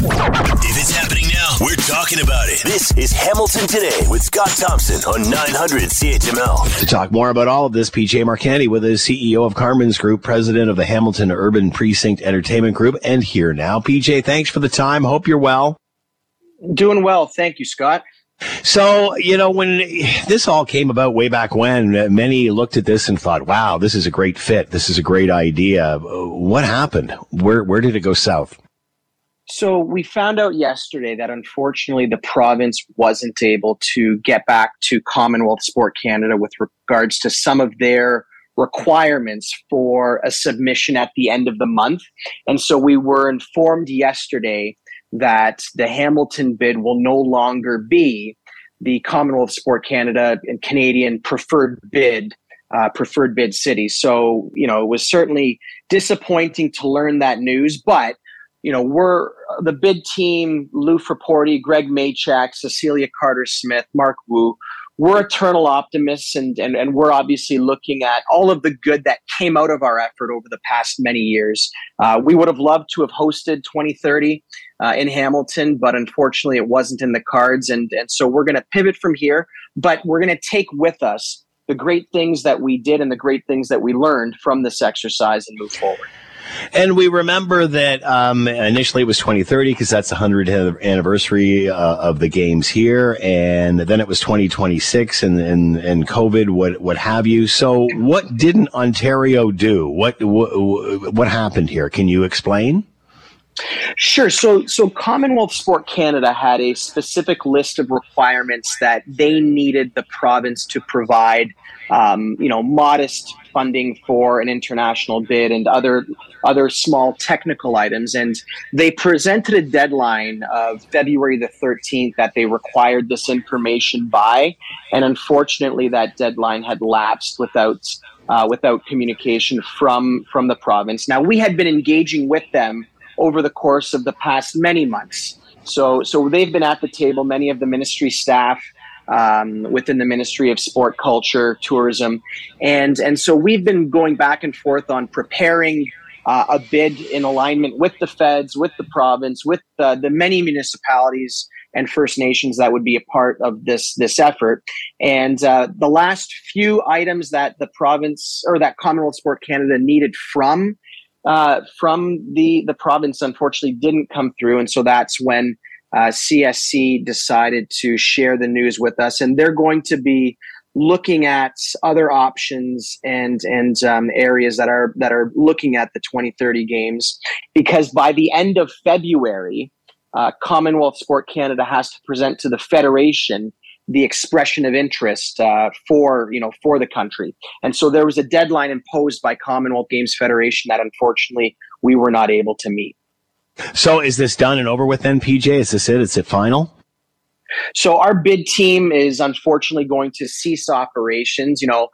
If it's happening now, we're talking about it. This is Hamilton Today with Scott Thompson on 900 CHML. To talk more about all of this, PJ Mercanti with us, CEO of Carmen's Group, president of the Hamilton Urban Precinct Entertainment Group, and here now. PJ, thanks for the time. Hope you're well. Doing well. Thank you, Scott. So, you know, when this all came about way back when, many looked at this and thought, wow, this is a great fit. This is a great idea. What happened? Where, where did it go south? So we found out yesterday that unfortunately the province wasn't able to get back to Commonwealth Sport Canada with regards to some of their requirements for a submission at the end of the month. And so we were informed yesterday that the Hamilton bid will no longer be the Commonwealth Sport Canada and Canadian preferred bid, uh, preferred bid city. So, you know, it was certainly disappointing to learn that news, but you know, we're the bid team, Lou Frapporti, Greg Maychak, Cecilia Carter Smith, Mark Wu, we're eternal optimists and, and, and we're obviously looking at all of the good that came out of our effort over the past many years. Uh, we would have loved to have hosted 2030 uh, in Hamilton, but unfortunately it wasn't in the cards. And, and so we're going to pivot from here, but we're going to take with us the great things that we did and the great things that we learned from this exercise and move forward. And we remember that um, initially it was 2030 because that's the 100th anniversary uh, of the games here, and then it was 2026 and, and and COVID, what what have you. So, what didn't Ontario do? What what, what happened here? Can you explain? Sure. So, so Commonwealth Sport Canada had a specific list of requirements that they needed the province to provide. Um, you know, modest funding for an international bid and other other small technical items. And they presented a deadline of February the 13th that they required this information by. And unfortunately, that deadline had lapsed without uh, without communication from from the province. Now we had been engaging with them over the course of the past many months. So, so they've been at the table. Many of the ministry staff um, within the Ministry of Sport, Culture, Tourism, and and so we've been going back and forth on preparing uh, a bid in alignment with the feds, with the province, with the, the many municipalities and First Nations that would be a part of this this effort. And uh, the last few items that the province or that Commonwealth Sport Canada needed from uh, from the the province unfortunately didn't come through, and so that's when uh, CSC decided to share the news with us, and they're going to be looking at other options and and um, areas that are that are looking at the 2030 games. Because by the end of February, uh, Commonwealth Sport Canada has to present to the federation the expression of interest uh, for you know for the country. And so there was a deadline imposed by Commonwealth Games Federation that unfortunately we were not able to meet. So is this done and over with then, PJ? Is this it? Is it final? So our bid team is unfortunately going to cease operations. You know,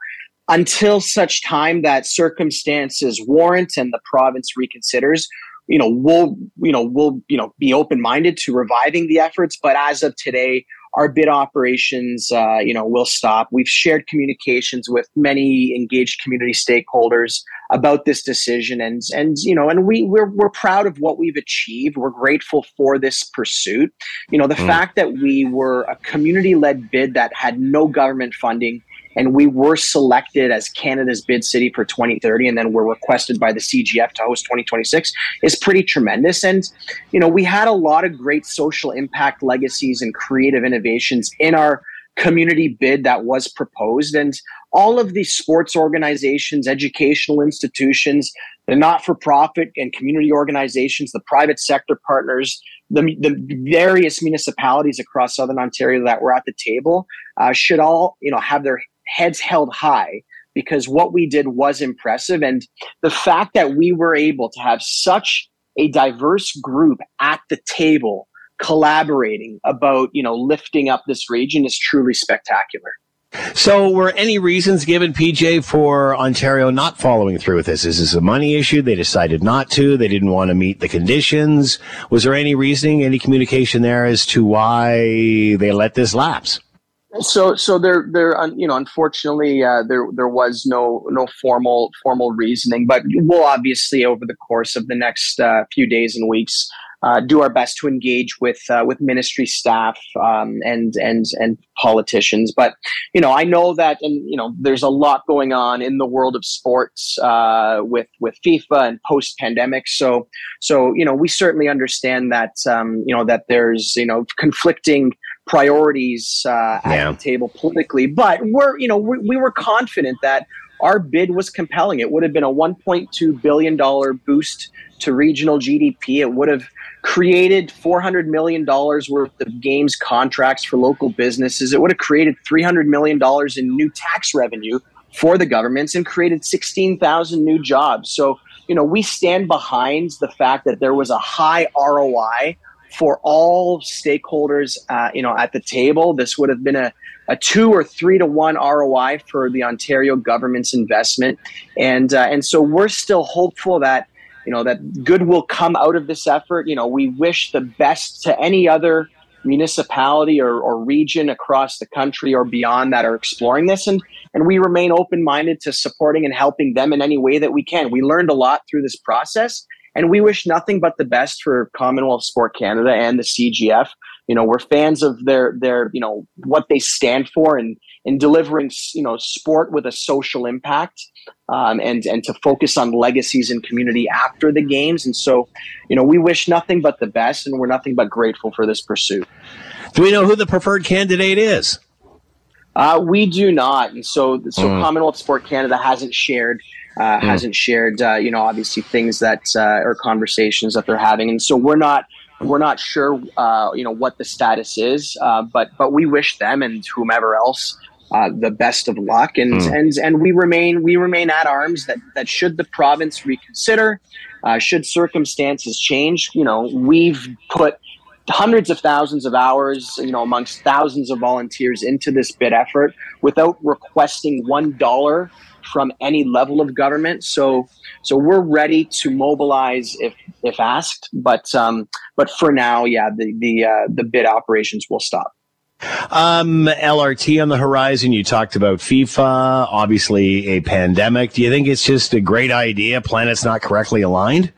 until such time that circumstances warrant and the province reconsiders you know we'll you know we'll you know be open minded to reviving the efforts but as of today our bid operations, uh, you know, will stop. We've shared communications with many engaged community stakeholders about this decision, and and you know, and we we're we're proud of what we've achieved. We're grateful for this pursuit. You know, the mm. fact that we were a community led bid that had no government funding and we were selected as Canada's bid city for 2030 and then we're requested by the CGF to host 2026 is pretty tremendous. And you know we had a lot of great social impact legacies and creative innovations in our community bid that was proposed. And all of these sports organizations educational institutions the not-for-profit and community organizations the private sector partners the, the various municipalities across southern ontario that were at the table uh, should all you know have their heads held high because what we did was impressive. And the fact that we were able to have such a diverse group at the table collaborating about, you know, lifting up this region is truly spectacular. So, were any reasons given, PJ, for Ontario not following through with this? Is this a money issue? They decided not to. They didn't want to meet the conditions. Was there any reasoning, any communication there as to why they let this lapse? So, so there, there, you know, unfortunately, uh, there, there was no, no formal, formal reasoning, but we'll obviously over the course of the next uh, few days and weeks uh, do our best to engage with uh, with ministry staff um, and and and politicians. But you know, I know that, and you know, there's a lot going on in the world of sports uh, with with FIFA and post pandemic. So so you know, we certainly understand that um, you know that there's you know conflicting priorities uh, yeah. at the table politically. But we're you know we, we were confident that our bid was compelling. It would have been a 1.2 billion dollar boost to regional GDP. It would have created $400 million worth of games contracts for local businesses. It would have created $300 million in new tax revenue for the governments and created 16,000 new jobs. So, you know, we stand behind the fact that there was a high ROI for all stakeholders, uh, you know, at the table. This would have been a, a two or three to one ROI for the Ontario government's investment. And, uh, and so we're still hopeful that you know that good will come out of this effort you know we wish the best to any other municipality or, or region across the country or beyond that are exploring this and and we remain open-minded to supporting and helping them in any way that we can we learned a lot through this process and we wish nothing but the best for commonwealth sport canada and the cgf you know we're fans of their their you know what they stand for and in delivering you know sport with a social impact um, and and to focus on legacies and community after the games. And so you know we wish nothing but the best and we're nothing but grateful for this pursuit. Do we know who the preferred candidate is? Uh, we do not. And so so mm. commonwealth sport canada hasn't shared uh, mm. hasn't shared uh, you know obviously things that uh, or conversations that they're having and so we're not we're not sure, uh, you know, what the status is, uh, but but we wish them and whomever else uh, the best of luck, and mm. and and we remain we remain at arms that that should the province reconsider, uh, should circumstances change, you know, we've put hundreds of thousands of hours, you know, amongst thousands of volunteers into this bid effort without requesting one dollar from any level of government. So, so we're ready to mobilize if if asked. But um, but for now, yeah, the the uh, the bid operations will stop. Um, LRT on the horizon. You talked about FIFA, obviously a pandemic. Do you think it's just a great idea? Planets not correctly aligned?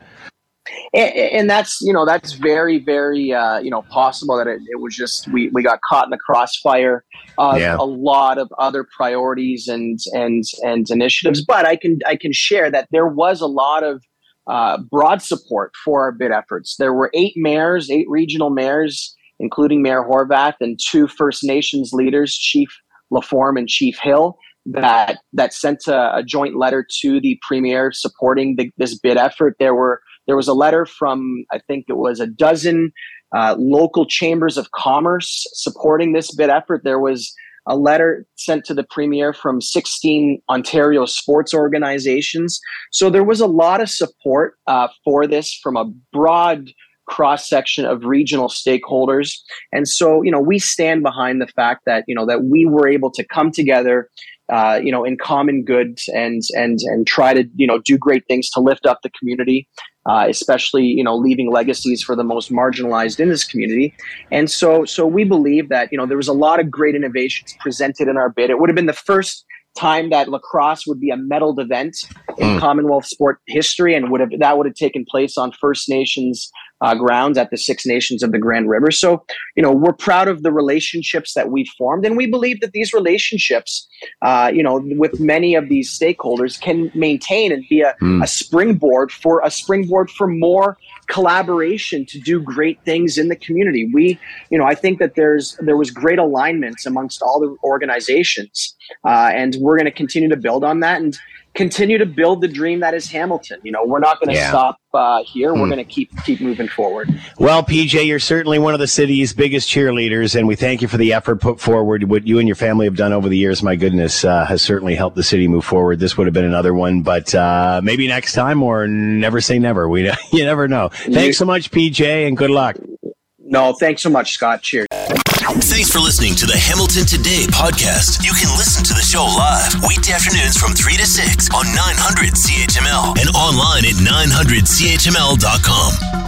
And, and, that's you know that's very very uh, you know possible that it, it, was just we, we got caught in the crossfire of yeah. a lot of other priorities and and and initiatives. But i can i can share that there was a lot of uh, broad support for our bid efforts. There were eight mayors eight regional mayors including mayor horwath and two first nations leaders chief laforme and chief hill that that sent a, a joint letter to the premier supporting the, this bid effort. There were there was a letter from, I think it was a dozen uh, local chambers of commerce supporting this bid effort. There was a letter sent to the premier from 16 Ontario sports organizations. So there was a lot of support uh, for this from a broad cross section of regional stakeholders. And so, you know, we stand behind the fact that, you know, that we were able to come together uh, you know, in common good and and and try to you know do great things to lift up the community, uh, especially you know leaving legacies for the most marginalized in this community. And so so we believe that you know there was a lot of great innovations presented in our bid. It would have been the first time that lacrosse would be a medaled event in mm. Commonwealth sport history, and would have that would have taken place on First Nations uh, grounds at the Six Nations of the Grand River. So, you know, we're proud of the relationships that we've formed, and we believe that these relationships, uh, you know, with many of these stakeholders, can maintain and be a, mm. a springboard for a springboard for more collaboration to do great things in the community. We, you know, I think that there's there was great alignment amongst all the organizations, uh, and we're going to continue to build on that. And continue to build the dream that is Hamilton. You know, we're not going to yeah. stop uh, here. We're hmm. going to keep keep moving forward. Well, PJ, you're certainly one of the city's biggest cheerleaders, and we thank you for the effort put forward. What you and your family have done over the years, my goodness, uh, has certainly helped the city move forward. This would have been another one, but uh, maybe next time, or never say never. We you never know. Thanks so much, PJ, and good luck. No, thanks so much, Scott. Cheers. Thanks for listening to the Hamilton Today podcast. You can listen to the show live weekday afternoons from 3 to 6 on 900 CHML and online at 900CHML.com.